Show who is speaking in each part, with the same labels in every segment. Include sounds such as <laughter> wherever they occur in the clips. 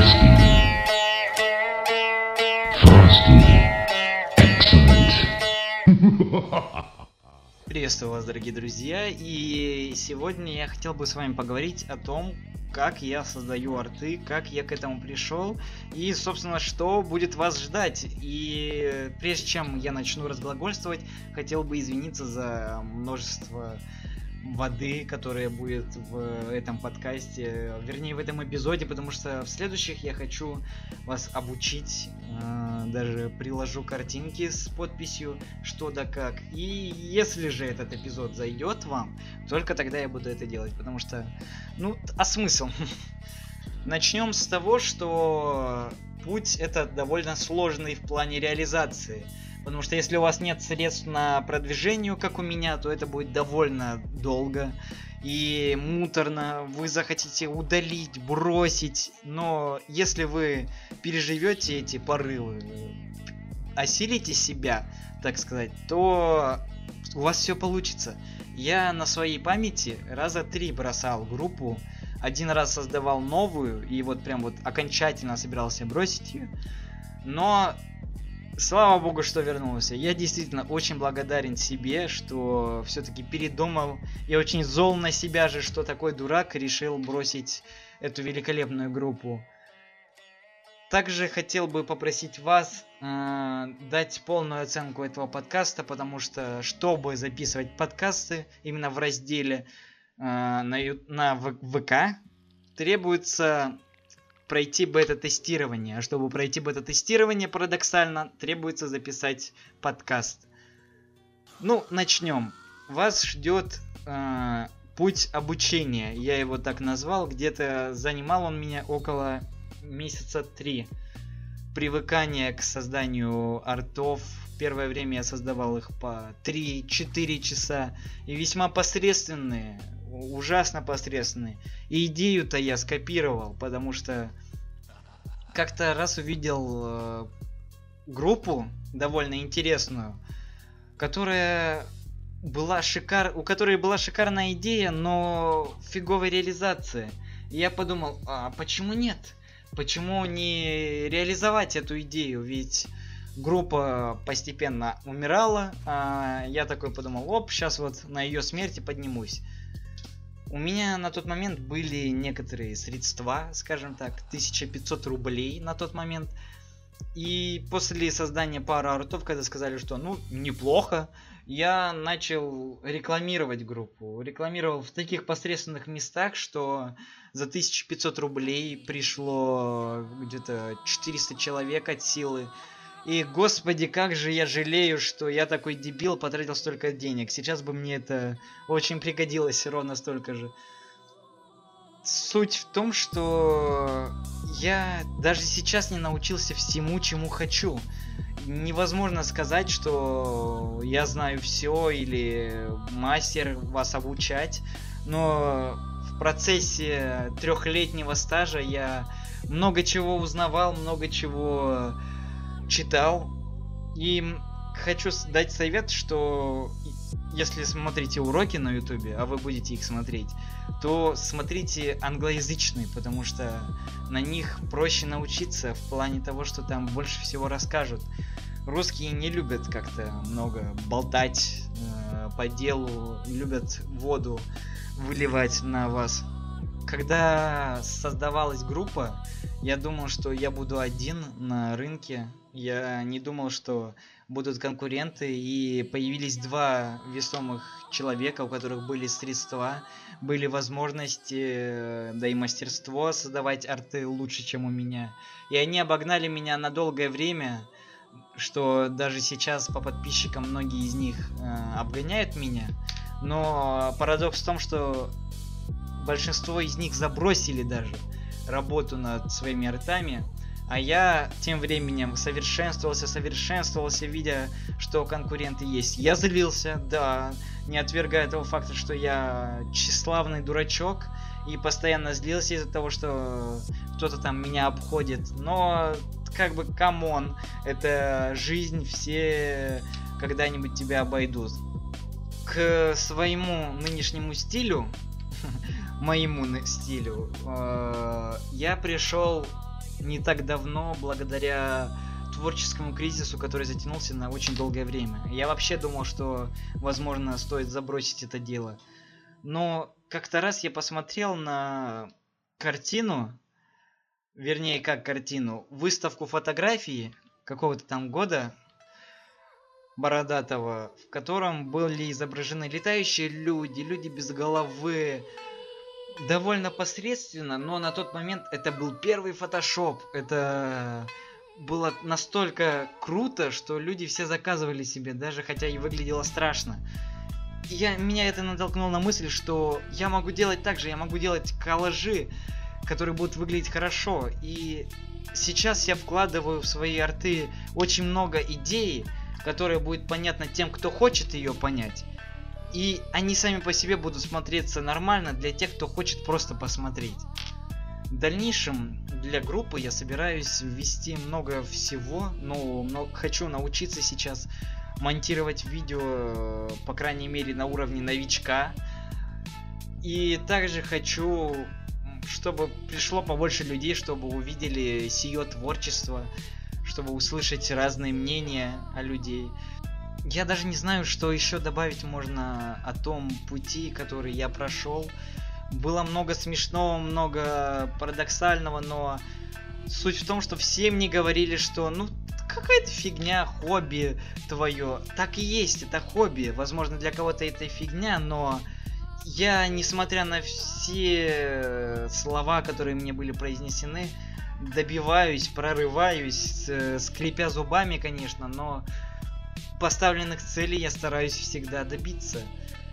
Speaker 1: Crispy. Frosty. Excellent.
Speaker 2: Приветствую вас, дорогие друзья, и сегодня я хотел бы с вами поговорить о том, как я создаю арты, как я к этому пришел, и, собственно, что будет вас ждать. И прежде чем я начну разглагольствовать, хотел бы извиниться за множество воды, которая будет в этом подкасте, вернее в этом эпизоде, потому что в следующих я хочу вас обучить, э, даже приложу картинки с подписью что да как. И если же этот эпизод зайдет вам, только тогда я буду это делать, потому что, ну, а смысл? <laughs> Начнем с того, что путь это довольно сложный в плане реализации. Потому что если у вас нет средств на продвижение, как у меня, то это будет довольно долго и муторно. Вы захотите удалить, бросить. Но если вы переживете эти порывы, осилите себя, так сказать, то у вас все получится. Я на своей памяти раза три бросал группу. Один раз создавал новую, и вот прям вот окончательно собирался бросить ее. Но слава богу, что вернулся. Я действительно очень благодарен себе, что все-таки передумал. Я очень зол на себя же, что такой дурак решил бросить эту великолепную группу. Также хотел бы попросить вас э, дать полную оценку этого подкаста, потому что, чтобы записывать подкасты именно в разделе э, на, на ВК, требуется пройти бета-тестирование. А чтобы пройти бета-тестирование, парадоксально, требуется записать подкаст. Ну, начнем. Вас ждет э, путь обучения. Я его так назвал. Где-то занимал он меня около месяца три. Привыкание к созданию артов. Первое время я создавал их по 3-4 часа. И весьма посредственные ужасно посредственные. И идею-то я скопировал, потому что как-то раз увидел э, группу довольно интересную, которая была шикар... у которой была шикарная идея, но фиговая реализация. И я подумал, а почему нет? Почему не реализовать эту идею? Ведь группа постепенно умирала, а я такой подумал, оп, сейчас вот на ее смерти поднимусь. У меня на тот момент были некоторые средства, скажем так, 1500 рублей на тот момент. И после создания пары артов, когда сказали, что ну неплохо, я начал рекламировать группу. Рекламировал в таких посредственных местах, что за 1500 рублей пришло где-то 400 человек от силы. И, господи, как же я жалею, что я такой дебил потратил столько денег. Сейчас бы мне это очень пригодилось ровно столько же. Суть в том, что я даже сейчас не научился всему, чему хочу. Невозможно сказать, что я знаю все или мастер вас обучать, но в процессе трехлетнего стажа я много чего узнавал, много чего читал. И хочу дать совет, что если смотрите уроки на ютубе, а вы будете их смотреть, то смотрите англоязычные, потому что на них проще научиться в плане того, что там больше всего расскажут. Русские не любят как-то много болтать э, по делу, любят воду выливать на вас. Когда создавалась группа, я думал, что я буду один на рынке, я не думал, что будут конкуренты, и появились два весомых человека, у которых были средства, были возможности, да и мастерство создавать арты лучше, чем у меня. И они обогнали меня на долгое время, что даже сейчас по подписчикам многие из них э, обгоняют меня. Но парадокс в том, что большинство из них забросили даже работу над своими артами. А я тем временем совершенствовался, совершенствовался, видя, что конкуренты есть. Я злился, да, не отвергая того факта, что я тщеславный дурачок и постоянно злился из-за того, что кто-то там меня обходит. Но как бы, come on, это жизнь, все когда-нибудь тебя обойдут. К своему нынешнему стилю, <laughs> моему стилю, э, я пришел не так давно, благодаря творческому кризису, который затянулся на очень долгое время. Я вообще думал, что, возможно, стоит забросить это дело. Но как-то раз я посмотрел на картину, вернее, как картину, выставку фотографий какого-то там года бородатого, в котором были изображены летающие люди, люди без головы, довольно посредственно, но на тот момент это был первый фотошоп. Это было настолько круто, что люди все заказывали себе, даже хотя и выглядело страшно. Я, меня это натолкнуло на мысль, что я могу делать так же, я могу делать коллажи, которые будут выглядеть хорошо. И сейчас я вкладываю в свои арты очень много идей, которые будет понятно тем, кто хочет ее понять. И они сами по себе будут смотреться нормально для тех, кто хочет просто посмотреть. В дальнейшем для группы я собираюсь ввести много всего, но много, хочу научиться сейчас монтировать видео, по крайней мере, на уровне новичка. И также хочу, чтобы пришло побольше людей, чтобы увидели сие творчество, чтобы услышать разные мнения о людей. Я даже не знаю, что еще добавить можно о том пути, который я прошел. Было много смешного, много парадоксального, но суть в том, что все мне говорили, что ну какая-то фигня, хобби твое. Так и есть, это хобби. Возможно, для кого-то это фигня, но я, несмотря на все слова, которые мне были произнесены, добиваюсь, прорываюсь, скрипя зубами, конечно, но поставленных целей я стараюсь всегда добиться.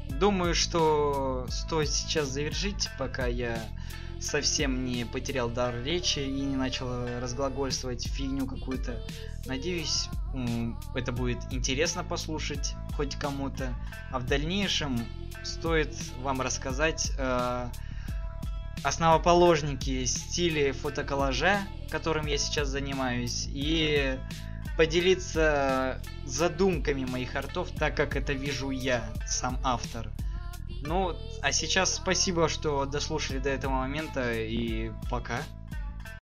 Speaker 2: Думаю, что стоит сейчас завершить, пока я совсем не потерял дар речи и не начал разглагольствовать фигню какую-то. Надеюсь, это будет интересно послушать хоть кому-то. А в дальнейшем стоит вам рассказать э, основоположники стиля фотоколлажа, которым я сейчас занимаюсь, и поделиться задумками моих артов, так как это вижу я, сам автор. Ну, а сейчас спасибо, что дослушали до этого момента, и пока.